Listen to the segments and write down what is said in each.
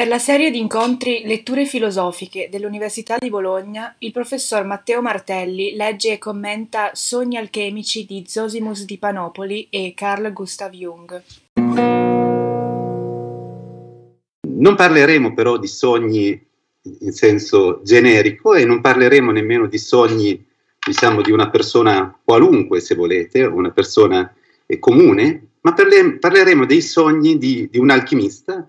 Per la serie di incontri Letture filosofiche dell'Università di Bologna, il professor Matteo Martelli legge e commenta Sogni alchemici di Zosimus di Panopoli e Carl Gustav Jung. Non parleremo però di sogni in senso generico e non parleremo nemmeno di sogni, diciamo, di una persona qualunque, se volete, una persona eh, comune, ma parle- parleremo dei sogni di, di un alchimista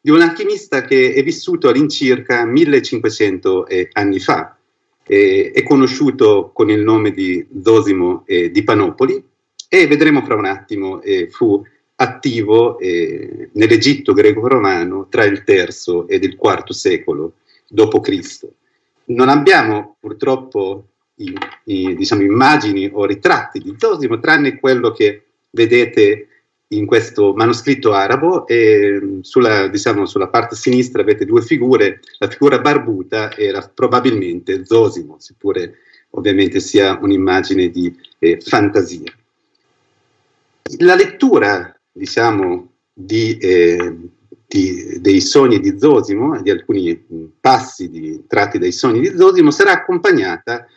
di un alchimista che è vissuto all'incirca 1500 eh, anni fa, è conosciuto con il nome di Zosimo eh, di Panopoli e vedremo fra un attimo, eh, fu attivo nell'Egitto greco-romano tra il III ed il IV secolo d.C. Non abbiamo purtroppo i, i, diciamo, immagini o ritratti di Zosimo, tranne quello che vedete in questo manoscritto arabo e sulla, diciamo, sulla parte sinistra avete due figure, la figura barbuta era probabilmente Zosimo, seppure ovviamente sia un'immagine di eh, fantasia. La lettura, diciamo, di, eh, di, dei sogni di Zosimo, di alcuni passi di, tratti dai sogni di Zosimo, sarà accompagnata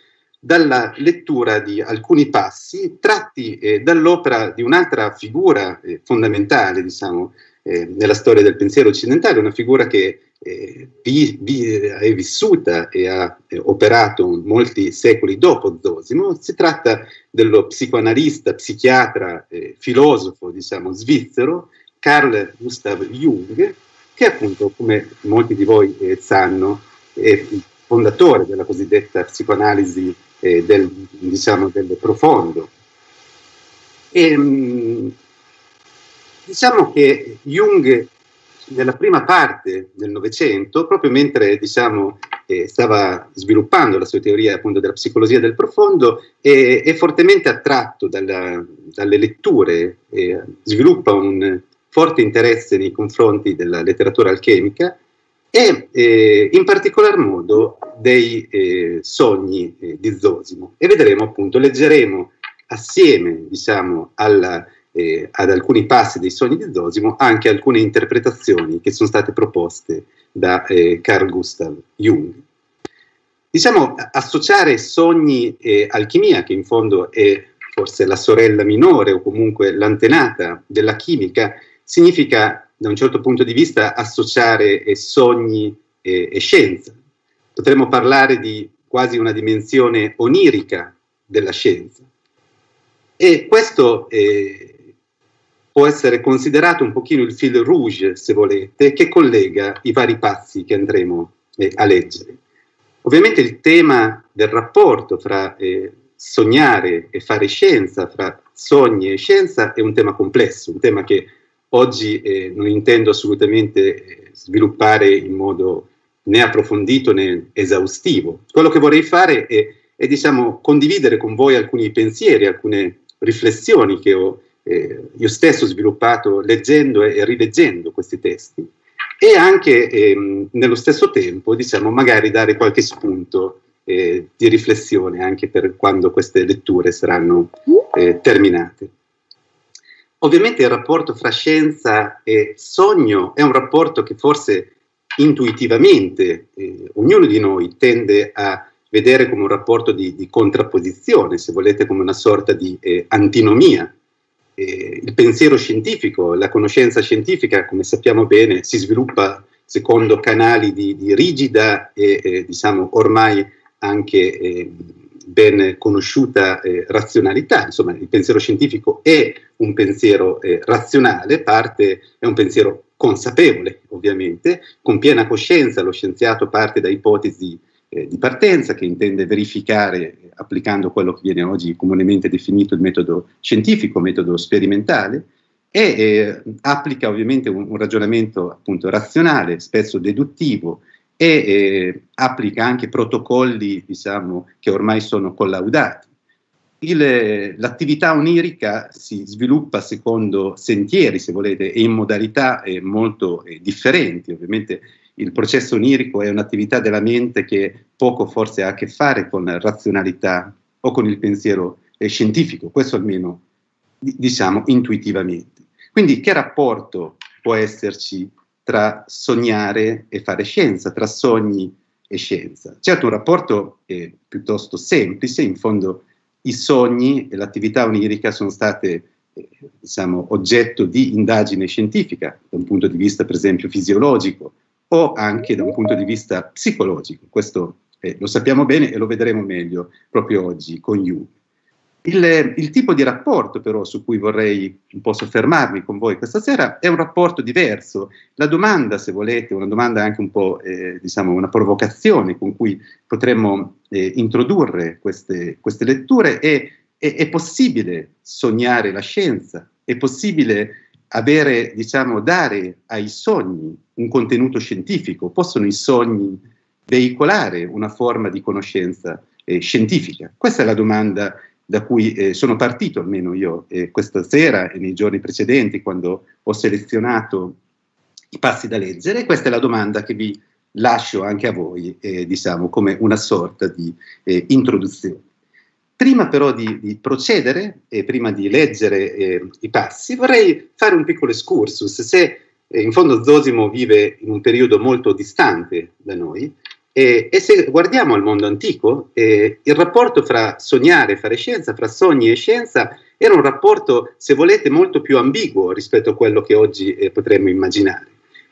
dalla lettura di alcuni passi tratti eh, dall'opera di un'altra figura eh, fondamentale, diciamo, eh, nella storia del pensiero occidentale, una figura che eh, vi, vi, è vissuta e ha eh, operato molti secoli dopo Zosimo. Si tratta dello psicoanalista, psichiatra, eh, filosofo, diciamo, svizzero, Carl Gustav Jung, che appunto, come molti di voi sanno, è fondatore della cosiddetta psicoanalisi eh, del, diciamo, del profondo. E, ehm, diciamo che Jung nella prima parte del Novecento, proprio mentre diciamo, eh, stava sviluppando la sua teoria appunto della psicologia del profondo, è, è fortemente attratto dalla, dalle letture, eh, sviluppa un forte interesse nei confronti della letteratura alchemica e eh, in particolar modo dei eh, sogni eh, di Zosimo. E vedremo appunto, leggeremo assieme diciamo, alla, eh, ad alcuni passi dei sogni di Zosimo anche alcune interpretazioni che sono state proposte da eh, Carl Gustav Jung. Diciamo, associare sogni e alchimia, che in fondo è forse la sorella minore o comunque l'antenata della chimica, significa da un certo punto di vista associare sogni e, e scienza. Potremmo parlare di quasi una dimensione onirica della scienza. E questo eh, può essere considerato un pochino il fil rouge, se volete, che collega i vari passi che andremo eh, a leggere. Ovviamente il tema del rapporto fra eh, sognare e fare scienza, fra sogni e scienza, è un tema complesso, un tema che Oggi eh, non intendo assolutamente eh, sviluppare in modo né approfondito né esaustivo. Quello che vorrei fare è, è diciamo, condividere con voi alcuni pensieri, alcune riflessioni che ho eh, io stesso sviluppato leggendo e rileggendo questi testi e anche ehm, nello stesso tempo, diciamo, magari dare qualche spunto eh, di riflessione anche per quando queste letture saranno eh, terminate. Ovviamente il rapporto fra scienza e sogno è un rapporto che forse intuitivamente eh, ognuno di noi tende a vedere come un rapporto di, di contrapposizione, se volete come una sorta di eh, antinomia. Eh, il pensiero scientifico, la conoscenza scientifica, come sappiamo bene, si sviluppa secondo canali di, di rigida e eh, diciamo ormai anche eh, ben conosciuta eh, razionalità, insomma il pensiero scientifico è un pensiero eh, razionale, parte, è un pensiero consapevole ovviamente, con piena coscienza lo scienziato parte da ipotesi eh, di partenza che intende verificare applicando quello che viene oggi comunemente definito il metodo scientifico, metodo sperimentale, e eh, applica ovviamente un, un ragionamento appunto razionale, spesso deduttivo, e eh, applica anche protocolli diciamo, che ormai sono collaudati. Il, l'attività onirica si sviluppa secondo sentieri, se volete, e in modalità eh, molto eh, differenti. Ovviamente il processo onirico è un'attività della mente che poco forse ha a che fare con la razionalità o con il pensiero eh, scientifico, questo almeno diciamo intuitivamente. Quindi che rapporto può esserci tra sognare e fare scienza, tra sogni e scienza. Certo un rapporto è piuttosto semplice, in fondo i sogni e l'attività onirica sono state eh, diciamo, oggetto di indagine scientifica da un punto di vista per esempio fisiologico o anche da un punto di vista psicologico. Questo eh, lo sappiamo bene e lo vedremo meglio proprio oggi con Jung. Il, il, tipo di rapporto però su cui vorrei un po' soffermarmi con voi questa sera è un rapporto diverso. La domanda, se volete, una domanda anche un po', eh, diciamo, una provocazione con cui potremmo eh, introdurre queste, queste letture è, è, è, possibile sognare la scienza? È possibile avere, diciamo, dare ai sogni un contenuto scientifico? Possono i sogni veicolare una forma di conoscenza eh, scientifica? Questa è la domanda da cui eh, sono partito almeno io eh, questa sera e nei giorni precedenti quando ho selezionato i passi da leggere. Questa è la domanda che vi lascio anche a voi, eh, diciamo, come una sorta di eh, introduzione. Prima però di, di procedere e prima di leggere eh, i passi, vorrei fare un piccolo excursus. Se eh, in fondo Zosimo vive in un periodo molto distante da noi, e, e, se guardiamo al mondo antico, eh, il rapporto fra sognare e fare scienza, fra sogni e scienza, era un rapporto, se volete, molto più ambiguo rispetto a quello che oggi eh, potremmo immaginare.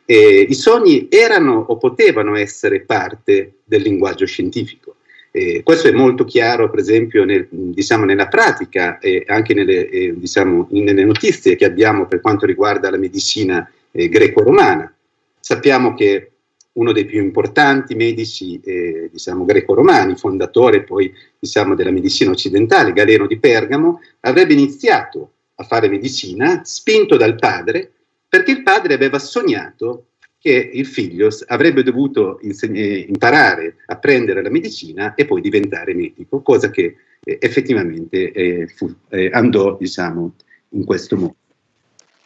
Eh, I sogni erano o potevano essere parte del linguaggio scientifico. Eh, questo è molto chiaro, per esempio, nel, diciamo, nella pratica e anche nelle, eh, diciamo, nelle, notizie che abbiamo per quanto riguarda la medicina eh, greco-romana. Sappiamo che uno dei più importanti medici eh, diciamo, greco-romani, fondatore poi diciamo, della medicina occidentale, Galeno di Pergamo, avrebbe iniziato a fare medicina spinto dal padre perché il padre aveva sognato che il figlio avrebbe dovuto inseg- eh, imparare a prendere la medicina e poi diventare medico, cosa che eh, effettivamente eh, fu, eh, andò diciamo, in questo modo.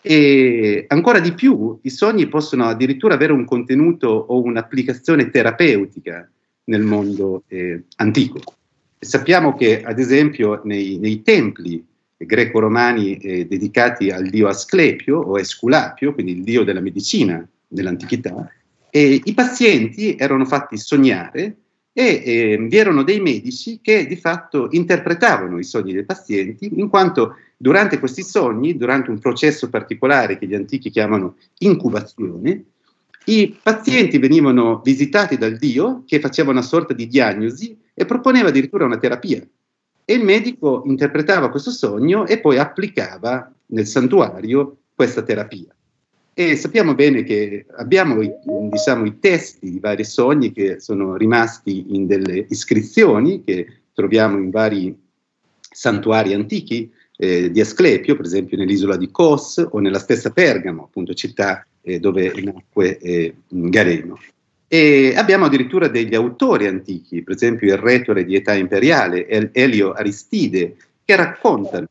E ancora di più, i sogni possono addirittura avere un contenuto o un'applicazione terapeutica nel mondo eh, antico. Sappiamo che, ad esempio, nei, nei templi greco-romani eh, dedicati al dio Asclepio o Esculapio, quindi il dio della medicina dell'antichità, eh, i pazienti erano fatti sognare e eh, vi erano dei medici che di fatto interpretavano i sogni dei pazienti, in quanto durante questi sogni, durante un processo particolare che gli antichi chiamano incubazione, i pazienti venivano visitati dal Dio che faceva una sorta di diagnosi e proponeva addirittura una terapia. E il medico interpretava questo sogno e poi applicava nel santuario questa terapia. E sappiamo bene che abbiamo diciamo, i testi di vari sogni che sono rimasti in delle iscrizioni che troviamo in vari santuari antichi eh, di Asclepio, per esempio nell'isola di Kos o nella stessa Pergamo, appunto città eh, dove nacque eh, Galeno. E abbiamo addirittura degli autori antichi, per esempio il retore di età imperiale, Elio Aristide, che raccontano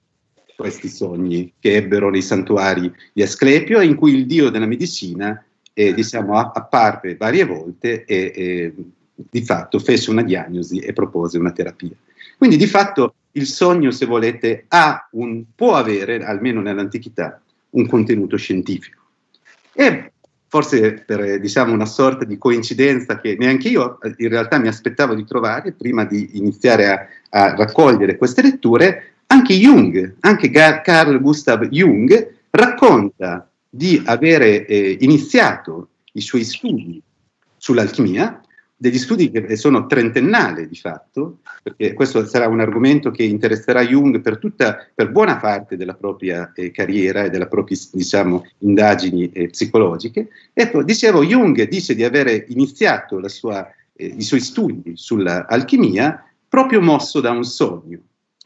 questi sogni che ebbero nei santuari di Asclepio, in cui il dio della medicina eh, diciamo, apparve varie volte e, e di fatto fece una diagnosi e propose una terapia. Quindi di fatto il sogno, se volete, un, può avere, almeno nell'antichità, un contenuto scientifico. E forse per diciamo, una sorta di coincidenza che neanche io in realtà mi aspettavo di trovare prima di iniziare a, a raccogliere queste letture, anche Jung, anche Carl Gustav Jung, racconta di avere eh, iniziato i suoi studi sull'alchimia, degli studi che sono trentennali di fatto, perché questo sarà un argomento che interesserà Jung per, tutta, per buona parte della propria eh, carriera e delle proprie diciamo, indagini eh, psicologiche. Ecco, dicevo, Jung dice di avere iniziato sua, eh, i suoi studi sull'alchimia proprio mosso da un sogno,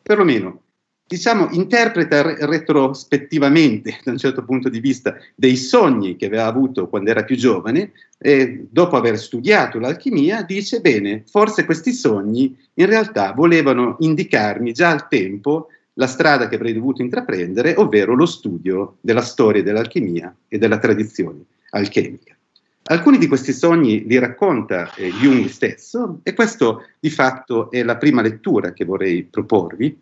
perlomeno diciamo, interpreta re- retrospettivamente, da un certo punto di vista, dei sogni che aveva avuto quando era più giovane, e dopo aver studiato l'alchimia, dice, bene, forse questi sogni in realtà volevano indicarmi già al tempo la strada che avrei dovuto intraprendere, ovvero lo studio della storia dell'alchimia e della tradizione alchemica. Alcuni di questi sogni li racconta eh, Jung stesso e questo di fatto è la prima lettura che vorrei proporvi,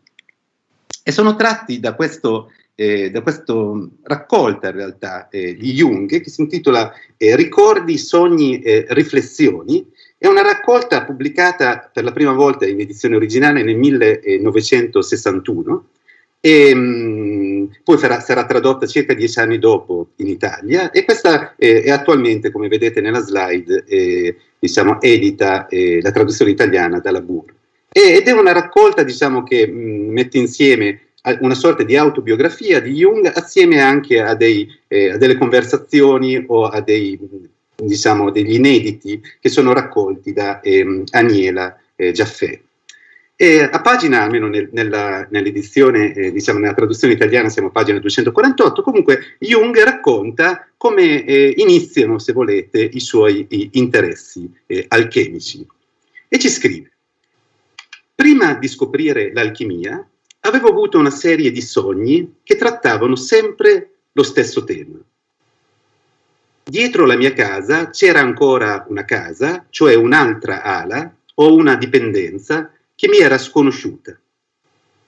e sono tratti da questo eh, da questa raccolta in realtà eh, di Jung che si intitola eh, Ricordi, sogni, e riflessioni. È una raccolta pubblicata per la prima volta in edizione originale nel 1961 e mh, mm, poi sarà, sarà, tradotta circa dieci anni dopo in Italia e questa eh, è attualmente, come vedete nella slide, eh, diciamo, edita eh, la traduzione italiana dalla BUR. Ed è una raccolta diciamo, che mh, mette insieme una sorta di autobiografia di Jung assieme anche a, dei, eh, a delle conversazioni o a dei, diciamo, degli inediti che sono raccolti da ehm, Aniela eh, Giaffè. E a pagina, almeno nel, nella, nell'edizione, eh, diciamo nella traduzione italiana siamo a pagina 248, comunque Jung racconta come eh, iniziano, se volete, i suoi i interessi eh, alchemici. E ci scrive, prima di scoprire l'alchimia, avevo avuto una serie di sogni che trattavano sempre lo stesso tema. Dietro la mia casa c'era ancora una casa, cioè un'altra ala o una dipendenza che mi era sconosciuta.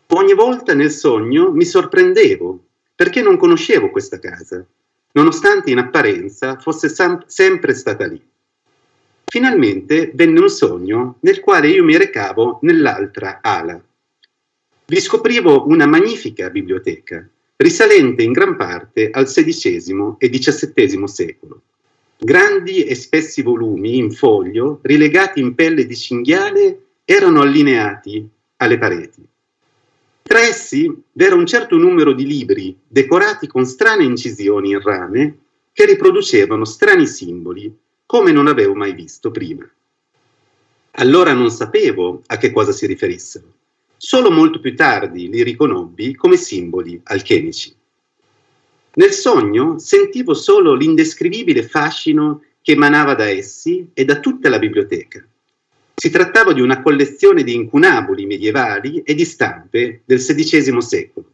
Ogni volta nel sogno mi sorprendevo perché non conoscevo questa casa, nonostante in apparenza fosse sempre stata lì. Finalmente venne un sogno nel quale io mi recavo nell'altra ala. Vi scoprivo una magnifica biblioteca, risalente in gran parte al XVI e XVII secolo. Grandi e spessi volumi in foglio, rilegati in pelle di cinghiale erano allineati alle pareti. Tra essi v'era un certo numero di libri decorati con strane incisioni in rame che riproducevano strani simboli come non avevo mai visto prima. Allora non sapevo a che cosa si riferissero. Solo molto più tardi li riconobbi come simboli alchemici. Nel sogno sentivo solo l'indescrivibile fascino che emanava da essi e da tutta la biblioteca. Si trattava di una collezione di incunaboli medievali e di stampe del XVI secolo.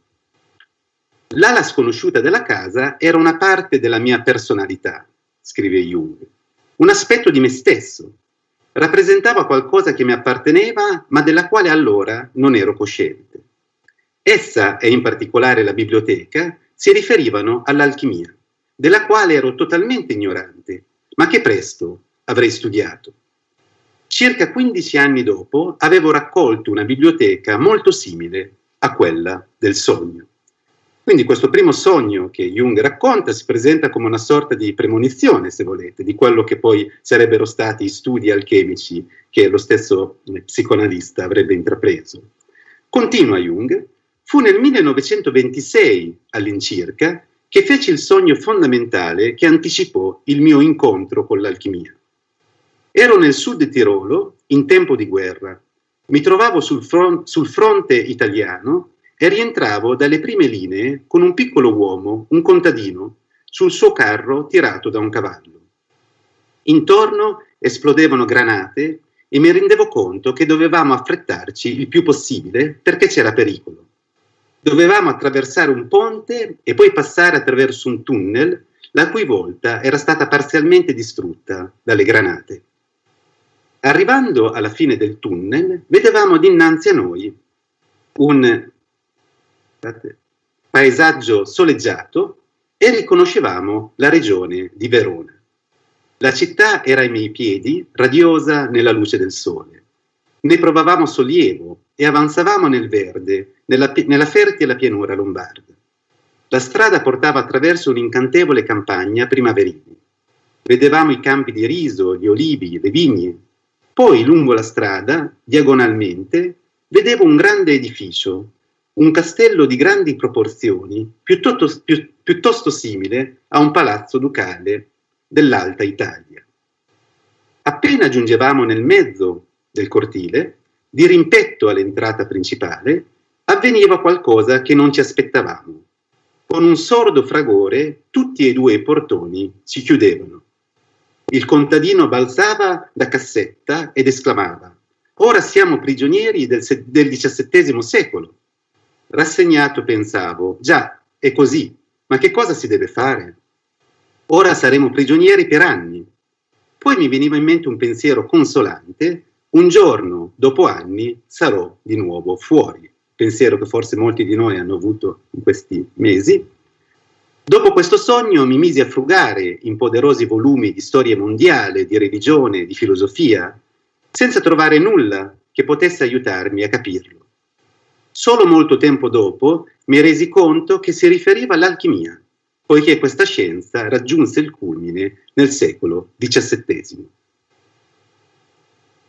L'ala sconosciuta della casa era una parte della mia personalità, scrive Jung, un aspetto di me stesso. Rappresentava qualcosa che mi apparteneva, ma della quale allora non ero cosciente. Essa, e in particolare la biblioteca, si riferivano all'alchimia, della quale ero totalmente ignorante, ma che presto avrei studiato. Circa 15 anni dopo avevo raccolto una biblioteca molto simile a quella del sogno. Quindi questo primo sogno che Jung racconta si presenta come una sorta di premonizione, se volete, di quello che poi sarebbero stati i studi alchemici che lo stesso psicoanalista avrebbe intrapreso. Continua Jung, fu nel 1926 all'incirca che feci il sogno fondamentale che anticipò il mio incontro con l'alchimia. Ero nel sud Tirolo in tempo di guerra. Mi trovavo sul, front, sul fronte italiano e rientravo dalle prime linee con un piccolo uomo, un contadino, sul suo carro tirato da un cavallo. Intorno esplodevano granate e mi rendevo conto che dovevamo affrettarci il più possibile perché c'era pericolo. Dovevamo attraversare un ponte e poi passare attraverso un tunnel la cui volta era stata parzialmente distrutta dalle granate. Arrivando alla fine del tunnel, vedevamo dinanzi a noi un paesaggio soleggiato e riconoscevamo la regione di Verona. La città era ai miei piedi, radiosa nella luce del sole. Ne provavamo sollievo e avanzavamo nel verde, nella, nella fertile pianura lombarda. La strada portava attraverso un'incantevole campagna primaverile. Vedevamo i campi di riso, gli olivi, le vigne, poi, lungo la strada, diagonalmente, vedevo un grande edificio, un castello di grandi proporzioni, piuttosto, pi, piuttosto simile a un palazzo ducale dell'Alta Italia. Appena giungevamo nel mezzo del cortile, di rimpetto all'entrata principale, avveniva qualcosa che non ci aspettavamo. Con un sordo fragore, tutti e due i portoni si chiudevano. Il contadino balzava da cassetta ed esclamava: Ora siamo prigionieri del, del XVII secolo. Rassegnato pensavo: Già, è così, ma che cosa si deve fare? Ora saremo prigionieri per anni. Poi mi veniva in mente un pensiero consolante: un giorno, dopo anni, sarò di nuovo fuori. pensiero che forse molti di noi hanno avuto in questi mesi. Dopo questo sogno mi misi a frugare in poderosi volumi di storia mondiale, di religione, di filosofia, senza trovare nulla che potesse aiutarmi a capirlo. Solo molto tempo dopo mi resi conto che si riferiva all'alchimia, poiché questa scienza raggiunse il culmine nel secolo XVII.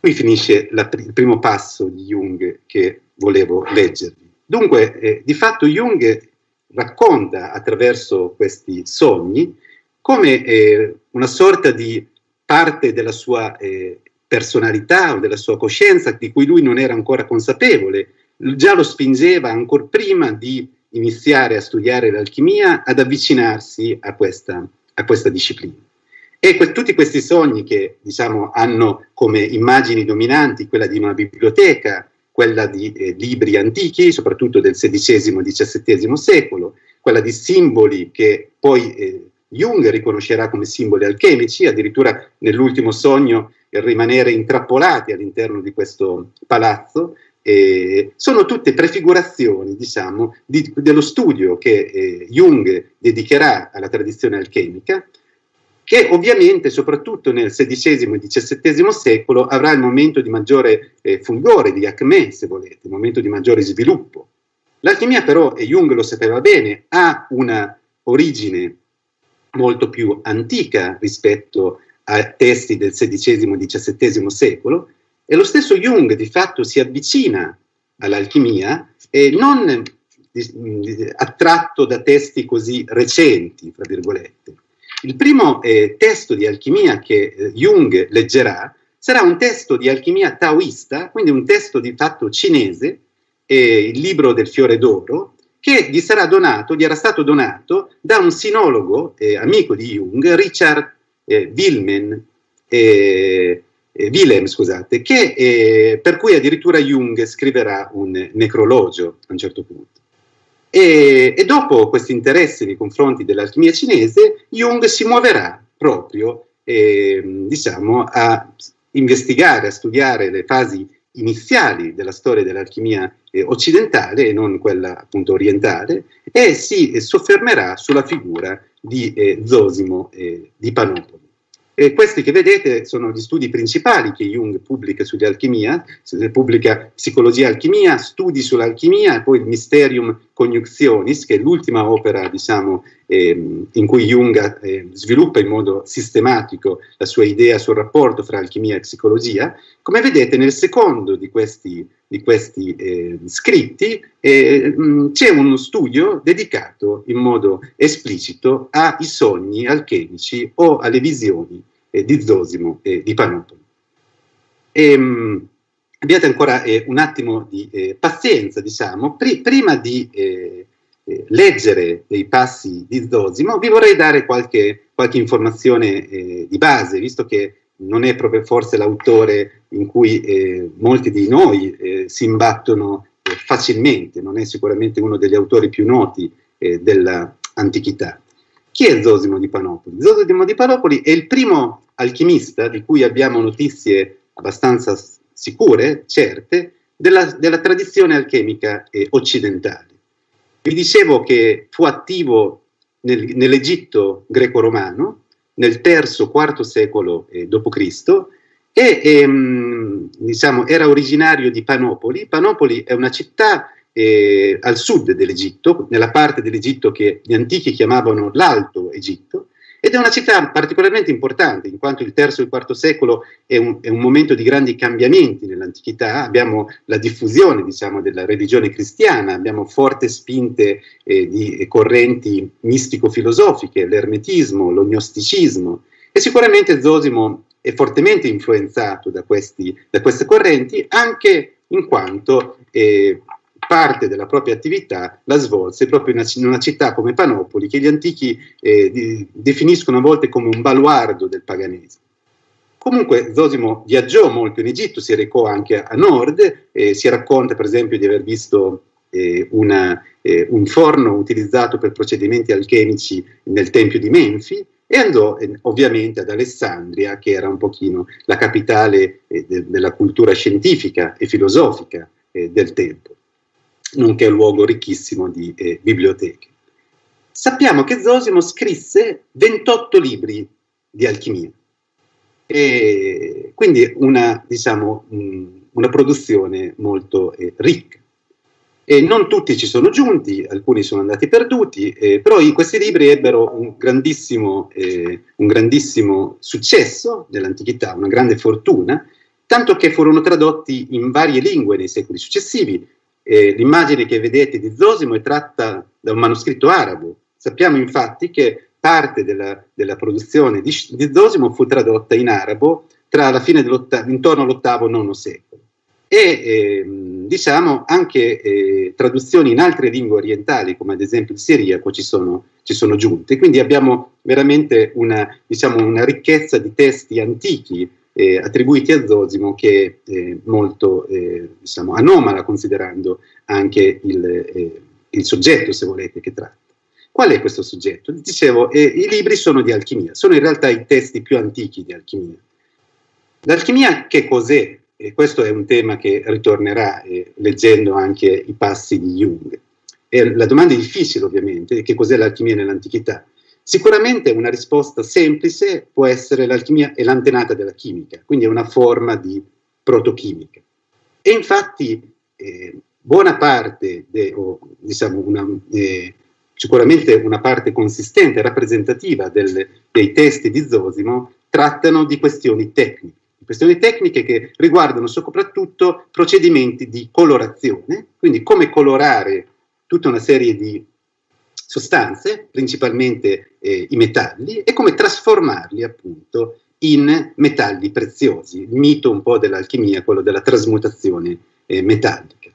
Qui finisce la, il primo passo di Jung che volevo leggervi. Dunque, eh, di fatto Jung racconta attraverso questi sogni come eh, una sorta di parte della sua eh, personalità o della sua coscienza di cui lui non era ancora consapevole, già lo spingeva ancora prima di iniziare a studiare l'alchimia ad avvicinarsi a questa, a questa disciplina. E que- tutti questi sogni che diciamo, hanno come immagini dominanti quella di una biblioteca, quella di eh, libri antichi, soprattutto del XVI e XVII secolo, quella di simboli che poi eh, Jung riconoscerà come simboli alchemici, addirittura nell'ultimo sogno rimanere intrappolati all'interno di questo palazzo, eh, sono tutte prefigurazioni, diciamo, di, dello studio che eh, Jung dedicherà alla tradizione alchemica, che ovviamente, soprattutto nel XVI e XVII secolo, avrà il momento di maggiore eh, fulgore, di acme, se volete, il momento di maggiore sviluppo. L'alchimia però, e Jung lo sapeva bene, ha una origine molto più antica rispetto a testi del XVI e XVII secolo, e lo stesso Jung di fatto si avvicina all'alchimia e non attratto da testi così recenti, fra virgolette. Il primo eh, testo di alchimia che eh, Jung leggerà sarà un testo di alchimia taoista, quindi un testo di fatto cinese, eh, il libro del fiore d'oro, che gli sarà donato, gli era stato donato da un sinologo eh, amico di Jung, Richard eh, Wilhelm, scusate, che, eh, per cui addirittura Jung scriverà un necrologio a un certo punto. E, e dopo questo interesse nei confronti dell'alchimia cinese, Jung si muoverà proprio eh, diciamo, a investigare, a studiare le fasi iniziali della storia dell'alchimia eh, occidentale e non quella appunto orientale e si soffermerà sulla figura di eh, Zosimo eh, di Panopoli. E questi che vedete sono gli studi principali che Jung pubblica sull'alchimia, pubblica Psicologia Alchimia, Studi sull'alchimia e poi il Mysterium Conjunctionis, che è l'ultima opera diciamo, eh, in cui Jung eh, sviluppa in modo sistematico la sua idea sul rapporto fra alchimia e psicologia. Come vedete nel secondo di questi, di questi eh, scritti eh, mh, c'è uno studio dedicato in modo esplicito ai sogni alchemici o alle visioni eh, di Zosimo e di Panopoli. Ehm, abbiate ancora eh, un attimo di eh, pazienza, diciamo, Pri- prima di eh, eh, leggere dei passi di Zosimo, vi vorrei dare qualche, qualche informazione eh, di base, visto che non è proprio forse l'autore in cui eh, molti di noi si imbattono facilmente, non è sicuramente uno degli autori più noti dell'antichità. Chi è Zosimo di Panopoli? Zosimo di Panopoli è il primo alchimista di cui abbiamo notizie abbastanza sicure, certe, della, della tradizione alchemica eh, occidentale. Vi dicevo che fu attivo nel, nell'Egitto greco-romano nel III-IV secolo eh, d.C. e ehm, diciamo, era originario di Panopoli. Panopoli è una città eh, al sud dell'Egitto, nella parte dell'Egitto che gli antichi chiamavano l'Alto Egitto, ed è una città particolarmente importante, in quanto il III e il IV secolo è un, è un momento di grandi cambiamenti nell'antichità, abbiamo la diffusione diciamo, della religione cristiana, abbiamo forti spinte eh, di correnti mistico-filosofiche, l'ermetismo, lo gnosticismo, e sicuramente Zosimo è fortemente influenzato da, questi, da queste correnti, anche in quanto eh, parte della propria attività la svolse proprio in una, città come Panopoli, che gli antichi eh, di, definiscono a volte come un baluardo del paganesimo. Comunque Zosimo viaggiò molto in Egitto, si recò anche a nord, eh, si racconta per esempio di aver visto eh, una, eh, un forno utilizzato per procedimenti alchemici nel Tempio di Menfi e andò eh, ovviamente ad Alessandria, che era un pochino la capitale eh, de- della cultura scientifica e filosofica del tempo. Nonché luogo ricchissimo di eh, biblioteche. Sappiamo che Zosimo scrisse 28 libri di alchimia, e quindi una, diciamo, una produzione molto eh, ricca. E non tutti ci sono giunti, alcuni sono andati perduti, eh, però questi libri ebbero un grandissimo, eh, un grandissimo successo nell'antichità, una grande fortuna, tanto che furono tradotti in varie lingue nei secoli successivi. L'immagine che vedete di Zosimo è tratta da un manoscritto arabo. Sappiamo infatti che parte della, della produzione di, di, Zosimo fu tradotta in arabo tra la fine intorno all'ottavo nono secolo e eh, diciamo anche eh, traduzioni in altre lingue orientali come ad esempio il siriaco ci sono, ci sono giunte quindi abbiamo veramente una, diciamo, una ricchezza di testi antichi eh, attribuiti a Zosimo che è molto eh, diciamo, anomala considerando anche il, eh, il soggetto se volete che tratta Qual è questo soggetto? Dicevo, eh, i libri sono di alchimia, sono in realtà i testi più antichi di alchimia. L'alchimia che cos'è? E questo è un tema che ritornerà eh, leggendo anche i passi di Jung. E la domanda è difficile ovviamente, che cos'è l'alchimia nell'antichità? Sicuramente una risposta semplice può essere l'alchimia è l'antenata della chimica, quindi è una forma di protochimica. E infatti eh, buona parte, de, o, diciamo una, eh, sicuramente una parte consistente, rappresentativa del, dei testi di Zosimo, trattano di questioni tecniche. Questioni tecniche che riguardano soprattutto procedimenti di colorazione, quindi come colorare tutta una serie di sostanze, principalmente eh, i metalli, e come trasformarli appunto in metalli preziosi. Il mito un po' dell'alchimia, quello della trasmutazione eh, metallica.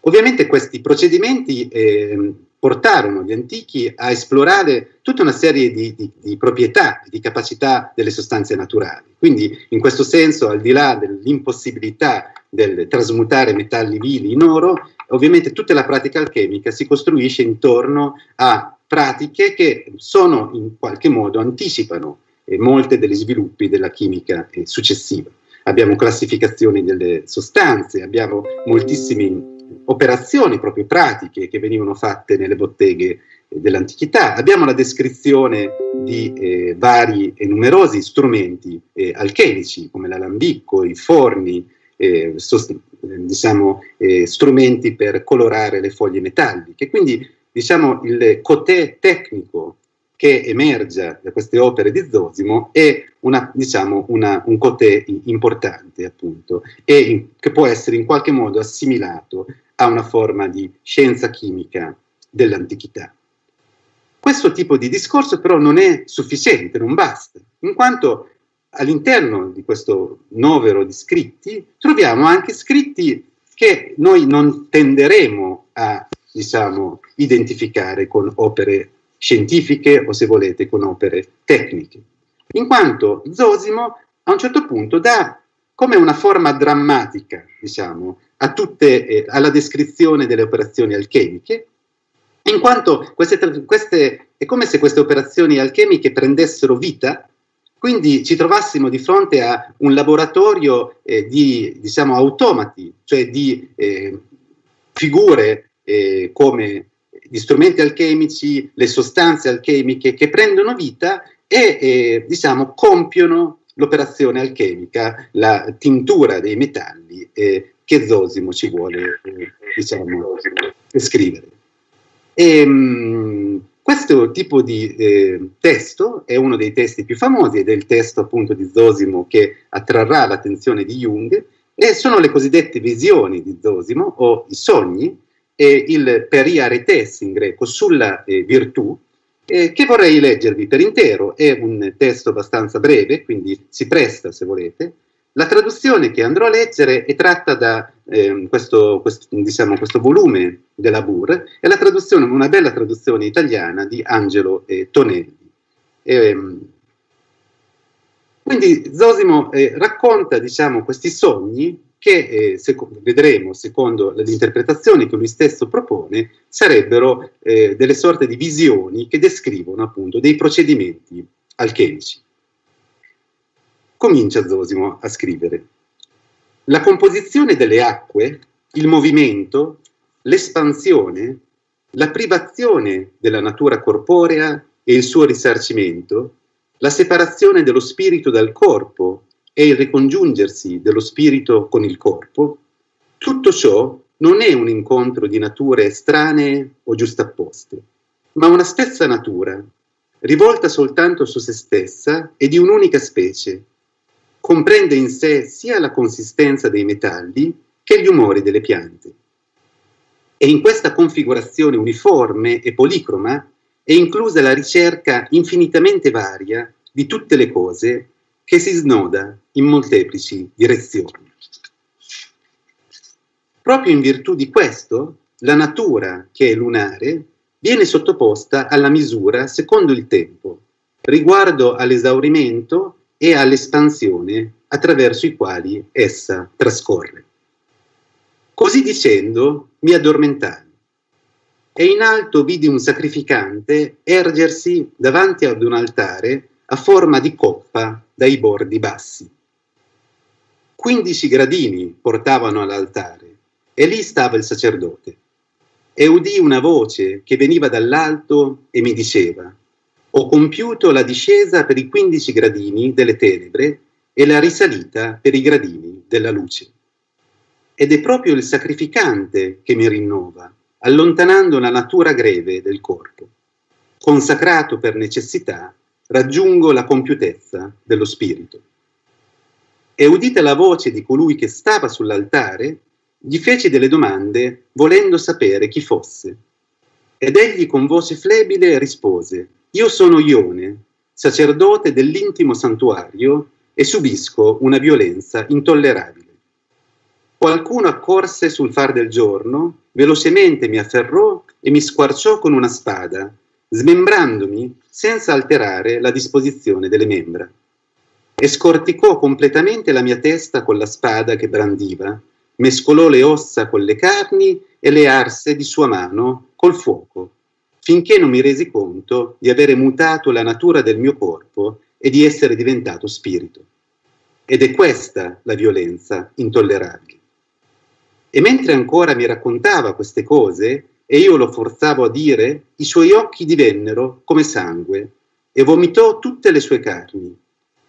Ovviamente questi procedimenti eh, portarono gli antichi a esplorare tutta una serie di, di, di, proprietà, di capacità delle sostanze naturali. Quindi in questo senso, al di là dell'impossibilità del trasmutare metalli vili in oro, ovviamente tutta la pratica alchemica si costruisce intorno a pratiche che sono in qualche modo anticipano eh, molte degli sviluppi della chimica eh, successiva. Abbiamo classificazioni delle sostanze, abbiamo moltissimi operazioni proprio pratiche che venivano fatte nelle botteghe eh, dell'antichità. Abbiamo la descrizione di eh, vari e numerosi strumenti eh, alchemici come l'alambicco, i forni, eh, sost- diciamo, eh, strumenti per colorare le foglie metalliche. Quindi diciamo, il cotè tecnico che emerge da queste opere di Zosimo è una, diciamo, una, un cotè importante, appunto, e che può essere in qualche modo assimilato a una forma di scienza chimica dell'antichità. Questo tipo di discorso però non è sufficiente, non basta, in quanto all'interno di questo novero di scritti troviamo anche scritti che noi non tenderemo a diciamo, identificare con opere scientifiche o se volete con opere tecniche, in quanto Zosimo a un certo punto dà come una forma drammatica, diciamo, tutte, eh, alla descrizione delle operazioni alchemiche, in quanto queste, queste, è come se queste operazioni alchemiche prendessero vita, quindi ci trovassimo di fronte a un laboratorio eh, di diciamo, automati, cioè di eh, figure eh, come gli strumenti alchemici, le sostanze alchemiche che prendono vita e eh, diciamo, compiono l'operazione alchemica, la tintura dei metalli eh, che Zosimo ci vuole eh, diciamo, descrivere. E, mh, mm, questo tipo di eh, testo è uno dei testi più famosi ed è il testo appunto di Zosimo che attrarrà l'attenzione di Jung e sono le cosiddette visioni di Zosimo o i sogni e il periaretes in greco sulla eh, virtù eh, che vorrei leggervi per intero. È un testo abbastanza breve, quindi si presta se volete, la traduzione che andrò a leggere è tratta da eh, questo, questo, diciamo, questo, volume della Bur, è una bella traduzione italiana di Angelo eh, Tonelli. Eh, quindi Zosimo eh, racconta diciamo, questi sogni che eh, secondo, vedremo, secondo le interpretazioni che lui stesso propone, sarebbero eh, delle sorte di visioni che descrivono appunto dei procedimenti alchemici comincia Zosimo a scrivere. La composizione delle acque, il movimento, l'espansione, la privazione della natura corporea e il suo risarcimento, la separazione dello spirito dal corpo e il ricongiungersi dello spirito con il corpo, tutto ciò non è un incontro di nature estranee o giustapposte, ma una stessa natura, rivolta soltanto su se stessa e di un'unica specie. Comprende in sé sia la consistenza dei metalli che gli umori delle piante. E in questa configurazione uniforme e policroma è inclusa la ricerca infinitamente varia di tutte le cose che si snoda in molteplici direzioni. Proprio in virtù di questo, la natura, che è lunare, viene sottoposta alla misura secondo il tempo, riguardo all'esaurimento e all'espansione attraverso i quali essa trascorre. Così dicendo, mi addormentai e in alto vidi un sacrificante ergersi davanti ad un altare a forma di coppa dai bordi bassi. Quindici gradini portavano all'altare e lì stava il sacerdote e udì una voce che veniva dall'alto e mi diceva, ho compiuto la discesa per i quindici gradini delle tenebre e la risalita per i gradini della luce. Ed è proprio il sacrificante che mi rinnova, allontanando la natura greve del corpo. Consacrato per necessità, raggiungo la compiutezza dello spirito. E udita la voce di colui che stava sull'altare, gli fece delle domande volendo sapere chi fosse. Ed egli con voce flebile rispose, io sono Ione, sacerdote dell'intimo santuario e subisco una violenza intollerabile. Qualcuno accorse sul far del giorno, velocemente mi afferrò e mi squarciò con una spada, smembrandomi senza alterare la disposizione delle membra. E scorticò completamente la mia testa con la spada che brandiva, mescolò le ossa con le carni e le arse di sua mano col fuoco, finché non mi resi conto di avere mutato la natura del mio corpo e di essere diventato spirito. Ed è questa la violenza intollerabile. E mentre ancora mi raccontava queste cose e io lo forzavo a dire, i suoi occhi divennero come sangue e vomitò tutte le sue carni.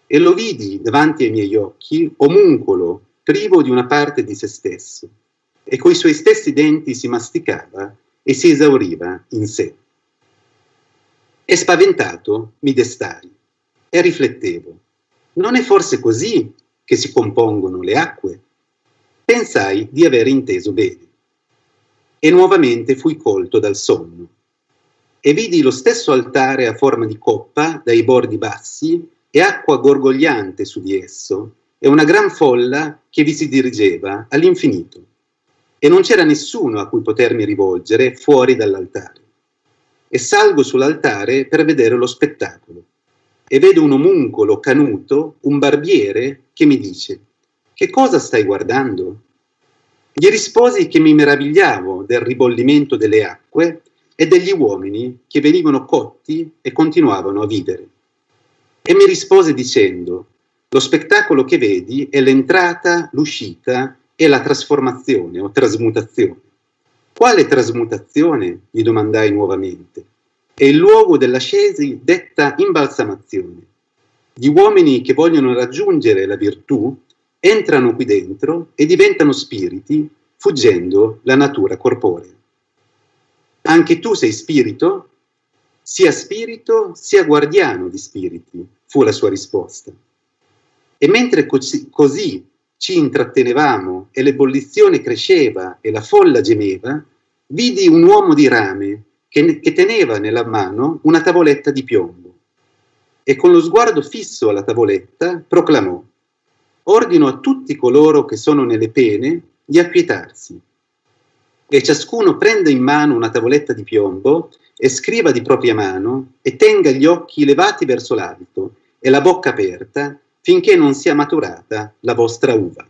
E lo vidi davanti ai miei occhi, omuncolo, privo di una parte di se stesso, e coi suoi stessi denti si masticava e si esauriva in sé. E spaventato mi destai e riflettevo, non è forse così che si compongono le acque? Pensai di aver inteso bene. E nuovamente fui colto dal sonno. E vidi lo stesso altare a forma di coppa dai bordi bassi e acqua gorgogliante su di esso, e una gran folla che vi si dirigeva all'infinito. E non c'era nessuno a cui potermi rivolgere fuori dall'altare. E salgo sull'altare per vedere lo spettacolo. E vedo un omuncolo canuto, un barbiere, che mi dice, che cosa stai guardando? Gli risposi che mi meravigliavo del ribollimento delle acque e degli uomini che venivano cotti e continuavano a vivere. E mi rispose dicendo, lo spettacolo che vedi è l'entrata, l'uscita e la trasformazione o trasmutazione. Quale trasmutazione? gli domandai nuovamente. È il luogo dell'ascesi detta imbalsamazione. Gli uomini che vogliono raggiungere la virtù entrano qui dentro e diventano spiriti, fuggendo la natura corporea. Anche tu sei spirito? Sia spirito, sia guardiano di spiriti, fu la sua risposta. E mentre così, ci intrattenevamo e l'ebollizione cresceva e la folla gemeva, vidi un uomo di rame che, che teneva nella mano una tavoletta di piombo e con lo sguardo fisso alla tavoletta proclamò Ordino a tutti coloro che sono nelle pene di acquietarsi e ciascuno prenda in mano una tavoletta di piombo e scriva di propria mano e tenga gli occhi levati verso l'alto e la bocca aperta finché non sia maturata la vostra uva.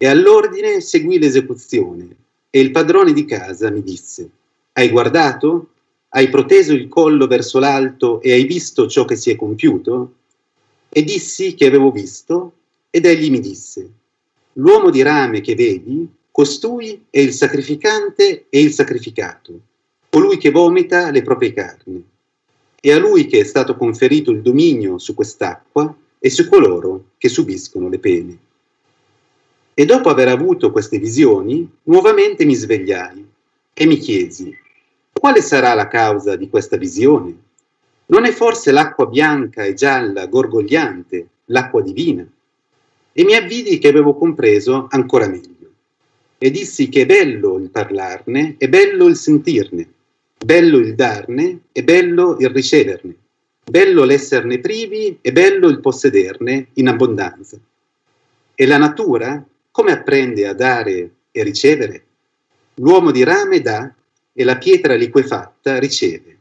E all'ordine seguì l'esecuzione, e il padrone di casa mi disse, hai guardato? Hai proteso il collo verso l'alto e hai visto ciò che si è compiuto? E dissi che avevo visto, ed egli mi disse, l'uomo di rame che vedi costui è il sacrificante e il sacrificato, colui che vomita le proprie carni. È a lui che è stato conferito il dominio su quest'acqua e su coloro che subiscono le pene. E dopo aver avuto queste visioni, nuovamente mi svegliai e mi chiesi, quale sarà la causa di questa visione? Non è forse l'acqua bianca e gialla, gorgogliante, l'acqua divina? E mi avvidi che avevo compreso ancora meglio. E dissi che è bello il parlarne, è bello il sentirne, bello il darne, è bello il riceverne, bello l'esserne privi, è bello il possederne in abbondanza. E la natura come apprende a dare e ricevere? L'uomo di rame dà e la pietra liquefatta riceve.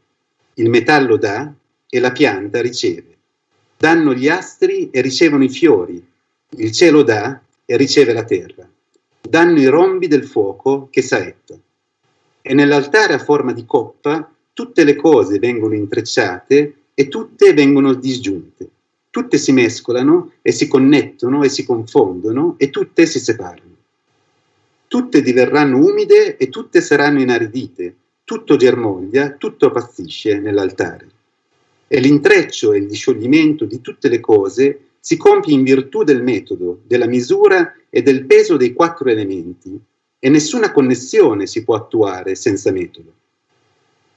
Il metallo dà e la pianta riceve. Danno gli astri e ricevono i fiori. Il cielo dà e riceve la terra. Danno i rombi del fuoco che saetta. E nell'altare a forma di coppa tutte le cose vengono intrecciate e tutte vengono disgiunte tutte si mescolano e si connettono e si confondono e tutte si separano. Tutte diverranno umide e tutte saranno inaridite, tutto germoglia, tutto pazzisce nell'altare. E l'intreccio e il discioglimento di tutte le cose si compie in virtù del metodo, della misura e del peso dei quattro elementi, e nessuna connessione si può attuare senza metodo.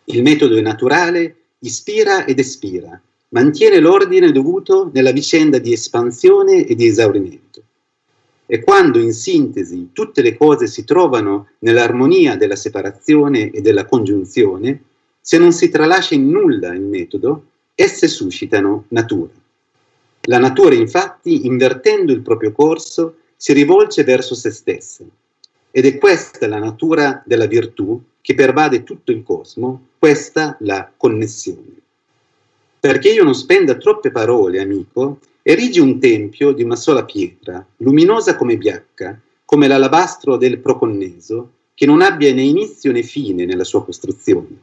Il metodo è naturale, ispira ed espira, mantiene l'ordine dovuto nella vicenda di espansione e di esaurimento. E quando in sintesi tutte le cose si trovano nell'armonia della separazione e della congiunzione, se non si tralascia in nulla il metodo, esse suscitano natura. La natura infatti, invertendo il proprio corso, si rivolge verso se stessa. Ed è questa la natura della virtù che pervade tutto il cosmo, questa la connessione. Perché io non spenda troppe parole, amico, erigi un tempio di una sola pietra, luminosa come biacca, come l'alabastro del proconneso, che non abbia né inizio né fine nella sua costruzione.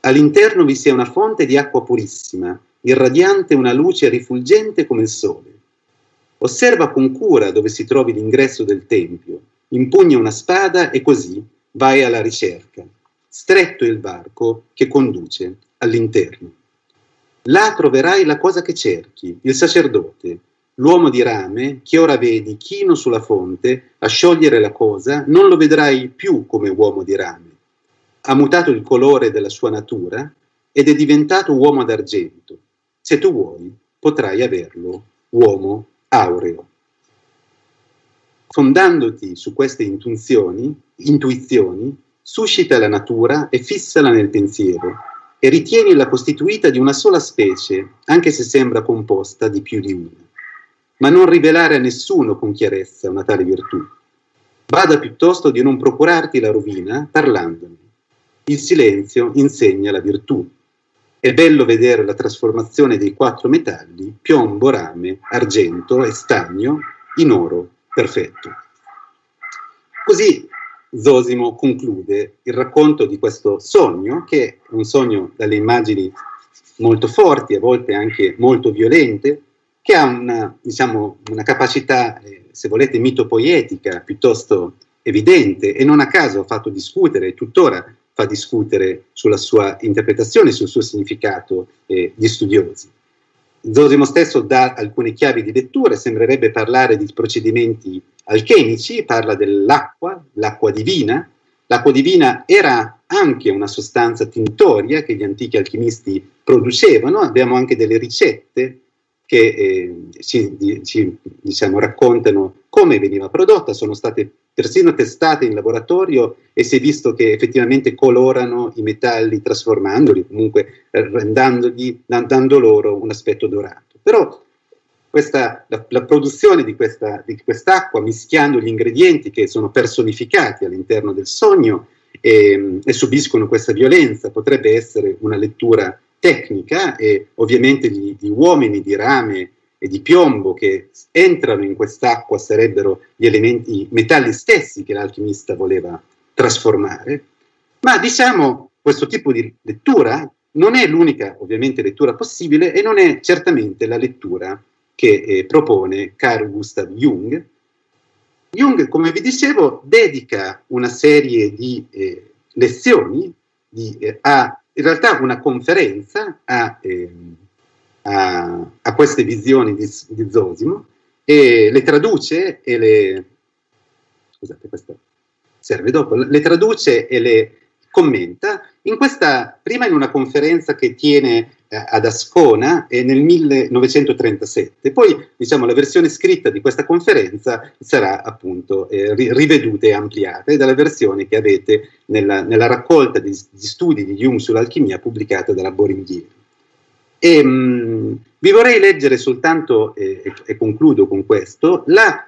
All'interno vi sia una fonte di acqua purissima, irradiante una luce rifulgente come il sole. Osserva con cura dove si trovi l'ingresso del tempio, impugna una spada e così vai alla ricerca. Stretto il varco che conduce all'interno. Là troverai la cosa che cerchi, il sacerdote, l'uomo di rame, che ora vedi chino sulla fonte a sciogliere la cosa, non lo vedrai più come uomo di rame. Ha mutato il colore della sua natura ed è diventato uomo d'argento. Se tu vuoi, potrai averlo uomo aureo. Fondandoti su queste intuizioni, intuizioni, suscita la natura e fissala nel pensiero e ritienila costituita di una sola specie, anche se sembra composta di più di una. Ma non rivelare a nessuno con chiarezza una tale virtù. Bada piuttosto di non procurarti la rovina parlandone. Il silenzio insegna la virtù. È bello vedere la trasformazione dei quattro metalli, piombo, rame, argento e stagno, in oro perfetto. Così Zosimo conclude il racconto di questo sogno, che è un sogno dalle immagini molto forti, a volte anche molto violente, che ha una, diciamo, una capacità, eh, se volete, mitopoietica piuttosto evidente e non a caso ha fatto discutere, tuttora fa discutere sulla sua interpretazione, sul suo significato eh, gli studiosi. Zosimo stesso dà alcune chiavi di lettura, sembrerebbe parlare di procedimenti alchemici, parla dell'acqua, l'acqua divina. L'acqua divina era anche una sostanza tintoria che gli antichi alchimisti producevano, abbiamo anche delle ricette che eh, ci, ci diciamo, raccontano come veniva prodotta, sono state persino testate in laboratorio e si è visto che effettivamente colorano i metalli trasformandoli, comunque eh, dando loro un aspetto dorato. Però questa, la, la, produzione di, questa, di, quest'acqua, mischiando gli ingredienti che sono personificati all'interno del sogno e, e subiscono questa violenza, potrebbe essere una lettura tecnica e ovviamente gli, gli, uomini di rame e di piombo che entrano in quest'acqua sarebbero gli elementi, i metalli stessi che l'alchimista voleva trasformare, ma diciamo questo tipo di lettura non è l'unica ovviamente lettura possibile e non è certamente la lettura che eh, propone Carl Gustav Jung, Jung, come vi dicevo, dedica una serie di eh, lezioni, di, eh, a, in realtà una conferenza a, eh, a, a queste visioni di, di, Zosimo e le traduce e le... Scusate, questa serve dopo. Le traduce e le commenta in questa, prima in una conferenza che tiene ad Ascona eh, nel 1937. Poi, diciamo, la versione scritta di questa conferenza sarà appunto eh, riveduta e ampliata, ed è la versione che avete nella, nella raccolta di, di, studi di Jung sull'alchimia pubblicata dalla Boringhieri. E, mh, mm, vi vorrei leggere soltanto, eh, e, e, concludo con questo, la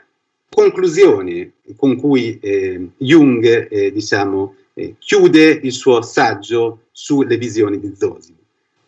conclusione con cui eh, Jung, eh, diciamo, chiude il suo saggio sulle visioni di Zosimo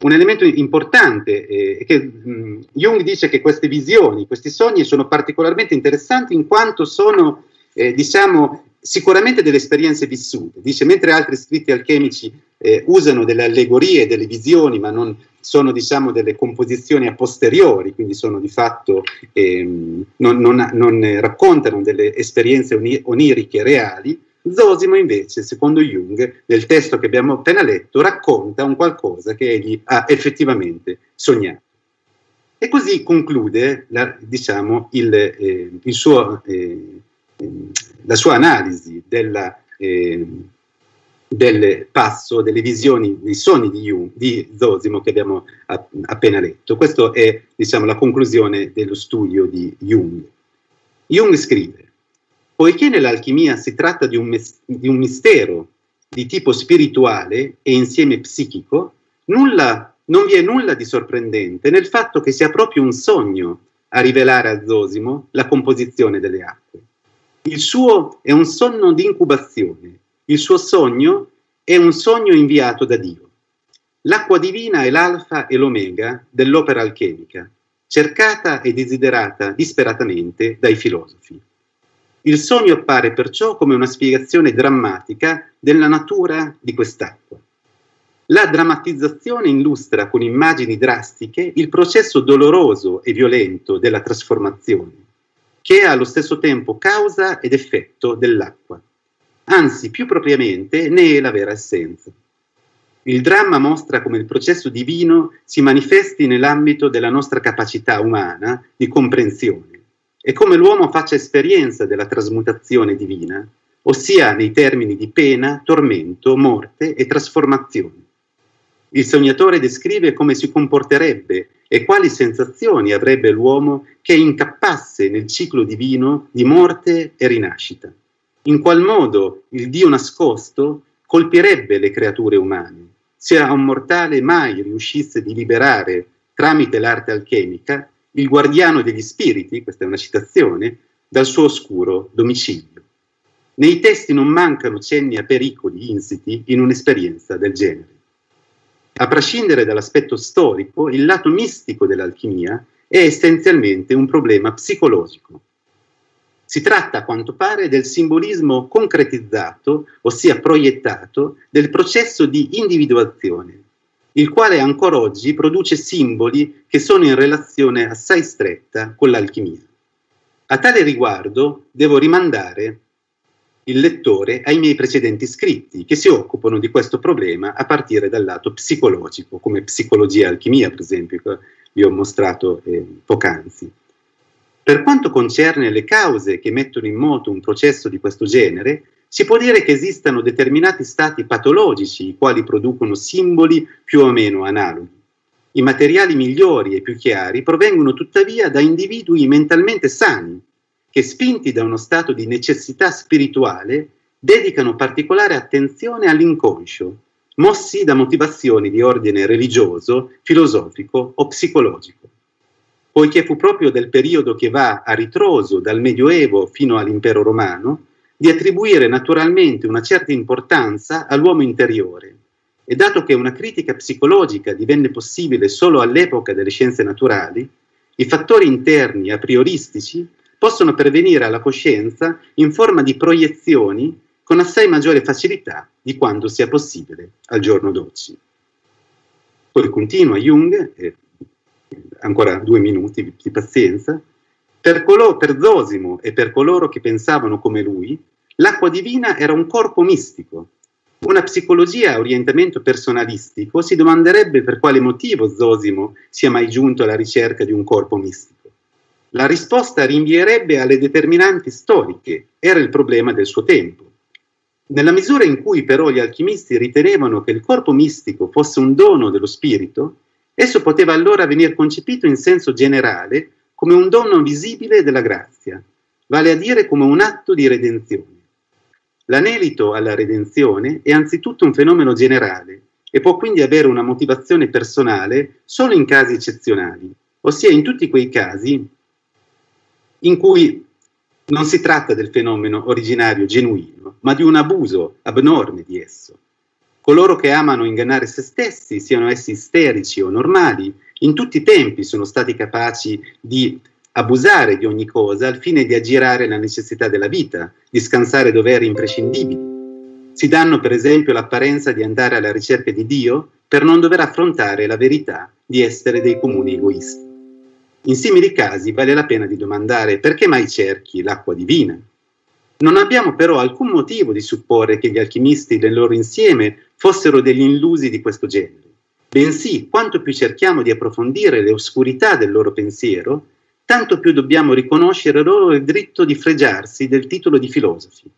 un elemento importante eh, è che mh, Jung dice che queste visioni, questi sogni sono particolarmente interessanti in quanto sono, eh, diciamo, sicuramente delle esperienze vissute. Dice, mentre altri scritti alchemici eh, usano delle allegorie, delle visioni, ma non sono, diciamo, delle composizioni a posteriori, quindi sono di fatto, ehm, non, non, non raccontano delle esperienze oniriche reali, Zosimo invece, secondo Jung, nel testo che abbiamo appena letto, racconta un qualcosa che egli ha effettivamente sognato. E così conclude la, diciamo, il, eh, il suo, eh, la sua analisi della, eh, del passo, delle visioni, dei sogni di, Jung, di Zosimo che abbiamo appena letto. Questa è diciamo, la conclusione dello studio di Jung. Jung scrive, Poiché nell'alchimia si tratta di un, mes- di un mistero di tipo spirituale e insieme psichico, nulla, non vi è nulla di sorprendente nel fatto che sia proprio un sogno a rivelare a Zosimo la composizione delle acque. Il suo è un sonno di incubazione, il suo sogno è un sogno inviato da Dio. L'acqua divina è l'alfa e l'omega dell'opera alchemica, cercata e desiderata disperatamente dai filosofi. Il sogno appare perciò come una spiegazione drammatica della natura di quest'acqua. La drammatizzazione illustra con immagini drastiche il processo doloroso e violento della trasformazione, che è allo stesso tempo causa ed effetto dell'acqua. Anzi, più propriamente, ne è la vera essenza. Il dramma mostra come il processo divino si manifesti nell'ambito della nostra capacità umana di comprensione è come l'uomo faccia esperienza della trasmutazione divina, ossia nei termini di pena, tormento, morte e trasformazione. Il sognatore descrive come si comporterebbe e quali sensazioni avrebbe l'uomo che incappasse nel ciclo divino di morte e rinascita. In qual modo il Dio nascosto colpirebbe le creature umane, se a un mortale mai riuscisse di liberare, tramite l'arte alchemica, il guardiano degli spiriti, questa è una citazione, dal suo oscuro domicilio. Nei testi non mancano cenni a pericoli insiti in un'esperienza del genere. A prescindere dall'aspetto storico, il lato mistico dell'alchimia è essenzialmente un problema psicologico. Si tratta, a quanto pare, del simbolismo concretizzato, ossia proiettato, del processo di individuazione, il quale ancora oggi produce simboli che sono in relazione assai stretta con l'alchimia. A tale riguardo devo rimandare il lettore ai miei precedenti scritti che si occupano di questo problema a partire dal lato psicologico, come psicologia e alchimia, per esempio, che vi ho mostrato eh, poc'anzi. Per quanto concerne le cause che mettono in moto un processo di questo genere, si può dire che esistano determinati stati patologici i quali producono simboli più o meno analoghi. I materiali migliori e più chiari provengono tuttavia da individui mentalmente sani, che spinti da uno stato di necessità spirituale dedicano particolare attenzione all'inconscio, mossi da motivazioni di ordine religioso, filosofico o psicologico. Poiché fu proprio del periodo che va a ritroso dal Medioevo fino all'impero romano, di attribuire naturalmente una certa importanza all'uomo interiore. E dato che una critica psicologica divenne possibile solo all'epoca delle scienze naturali, i fattori interni a prioristici possono pervenire alla coscienza in forma di proiezioni con assai maggiore facilità di quanto sia possibile al giorno d'oggi. Poi continua Jung, eh, ancora due minuti di pazienza, Per, colo- per Zosimo e per coloro che pensavano come lui, l'acqua divina era un corpo mistico. Una psicologia a orientamento personalistico si domanderebbe per quale motivo Zosimo sia mai giunto alla ricerca di un corpo mistico. La risposta rinvierebbe alle determinanti storiche, era il problema del suo tempo. Nella misura in cui però gli alchimisti ritenevano che il corpo mistico fosse un dono dello spirito, esso poteva allora venire concepito in senso generale come un dono visibile della grazia, vale a dire come un atto di redenzione. L'anelito alla redenzione è anzitutto un fenomeno generale e può quindi avere una motivazione personale solo in casi eccezionali, ossia in tutti quei casi in cui non si tratta del fenomeno originario genuino, ma di un abuso abnorme di esso. Coloro che amano ingannare se stessi, siano essi isterici o normali, in tutti i tempi sono stati capaci di abusare di ogni cosa al fine di aggirare la necessità della vita, di scansare doveri imprescindibili. Si danno per esempio l'apparenza di andare alla ricerca di Dio per non dover affrontare la verità di essere dei comuni egoisti. In simili casi vale la pena di domandare perché mai cerchi l'acqua divina? Non abbiamo però alcun motivo di supporre che gli alchimisti nel loro insieme fossero degli illusi di questo genere bensì quanto più cerchiamo di approfondire le oscurità del loro pensiero, tanto più dobbiamo riconoscere loro il diritto di fregiarsi del titolo di filosofi.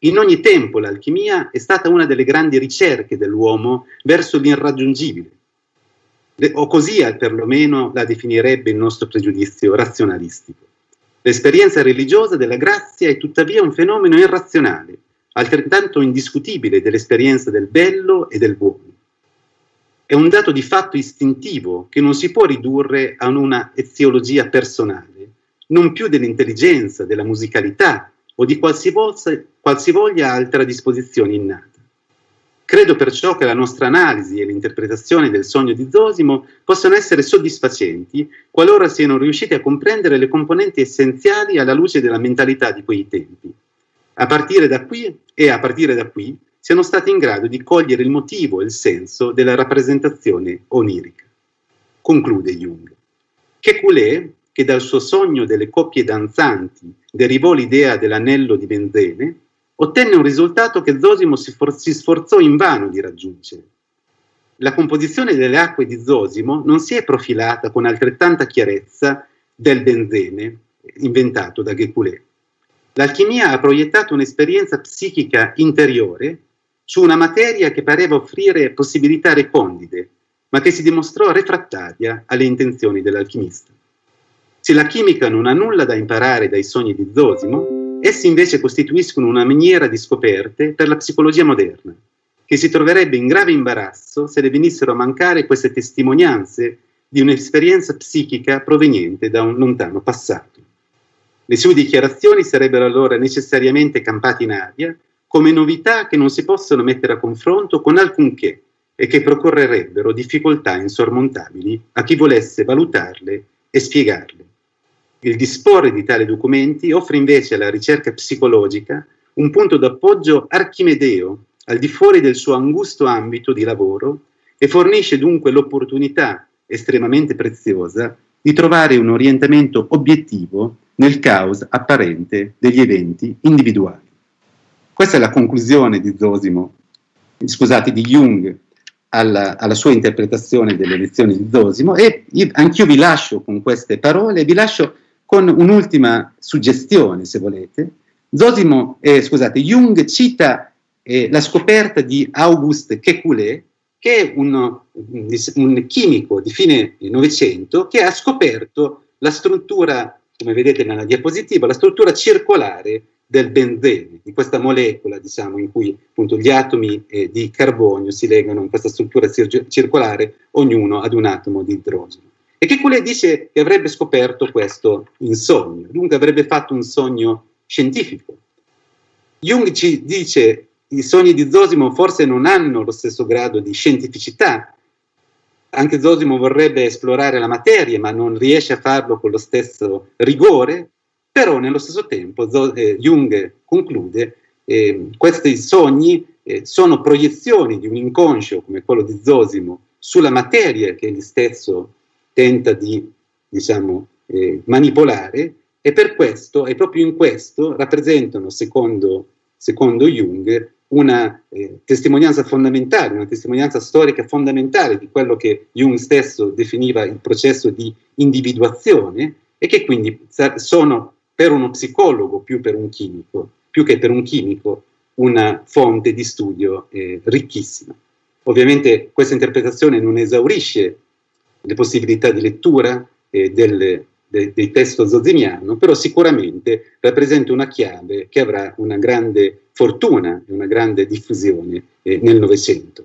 In ogni tempo l'alchimia è stata una delle grandi ricerche dell'uomo verso l'irraggiungibile, o così perlomeno la definirebbe il nostro pregiudizio razionalistico. L'esperienza religiosa della grazia è tuttavia un fenomeno irrazionale, altrettanto indiscutibile dell'esperienza del bello e del buono è un dato di fatto istintivo che non si può ridurre a una eziologia personale, non più dell'intelligenza, della musicalità o di qualsivoglia, qualsivoglia altra disposizione innata. Credo perciò che la nostra analisi e l'interpretazione del sogno di Zosimo possano essere soddisfacenti qualora siano riusciti a comprendere le componenti essenziali alla luce della mentalità di quei tempi. A partire da qui e a partire da qui siano stati in grado di cogliere il motivo e il senso della rappresentazione onirica. Conclude Jung. Kekulé, che dal suo sogno delle coppie danzanti derivò l'idea dell'anello di benzene, ottenne un risultato che Zosimo si, for- si sforzò invano di raggiungere. La composizione delle acque di Zosimo non si è profilata con altrettanta chiarezza del benzene inventato da Kekulé. L'alchimia ha proiettato un'esperienza psichica interiore su una materia che pareva offrire possibilità recondite, ma che si dimostrò refrattaria alle intenzioni dell'alchimista. Se la chimica non ha nulla da imparare dai sogni di Zosimo, essi invece costituiscono una miniera di scoperte per la psicologia moderna, che si troverebbe in grave imbarazzo se le venissero a mancare queste testimonianze di un'esperienza psichica proveniente da un lontano passato. Le sue dichiarazioni sarebbero allora necessariamente campate in aria come novità che non si possono mettere a confronto con alcunché e che procorrerebbero difficoltà insormontabili a chi volesse valutarle e spiegarle. Il disporre di tali documenti offre invece alla ricerca psicologica un punto d'appoggio archimedeo al di fuori del suo angusto ambito di lavoro e fornisce dunque l'opportunità estremamente preziosa di trovare un orientamento obiettivo nel caos apparente degli eventi individuali. Questa è la conclusione di Zosimo, scusate, di Jung alla, alla, sua interpretazione delle lezioni di Zosimo e io, anch'io vi lascio con queste parole, vi lascio con un'ultima suggestione, se volete. Zosimo, eh, scusate, Jung cita eh, la scoperta di Auguste Kekulé, che è un, un chimico di fine Novecento che ha scoperto la struttura, come vedete nella diapositiva, la struttura circolare del benzene, di questa molecola, diciamo, in cui appunto gli atomi eh, di carbonio si legano in questa struttura cir- circolare, ognuno ad un atomo di idrogeno. E che Coulet dice che avrebbe scoperto questo in sogno, dunque avrebbe fatto un sogno scientifico. Jung ci dice i sogni di Zosimo forse non hanno lo stesso grado di scientificità, anche Zosimo vorrebbe esplorare la materia, ma non riesce a farlo con lo stesso rigore, però nello stesso tempo eh, Jung conclude eh, questi sogni eh, sono proiezioni di un inconscio come quello di Zosimo sulla materia che egli stesso tenta di diciamo, eh, manipolare e per questo, e proprio in questo, rappresentano, secondo, secondo Jung, una eh, testimonianza fondamentale, una testimonianza storica fondamentale di quello che Jung stesso definiva il processo di individuazione e che quindi sono per uno psicologo più per un chimico, più che per un chimico, una fonte di studio eh, ricchissima. Ovviamente questa interpretazione non esaurisce le possibilità di lettura eh, del, de, dei testo zoziniano, però sicuramente rappresenta una chiave che avrà una grande fortuna e una grande diffusione eh, nel Novecento.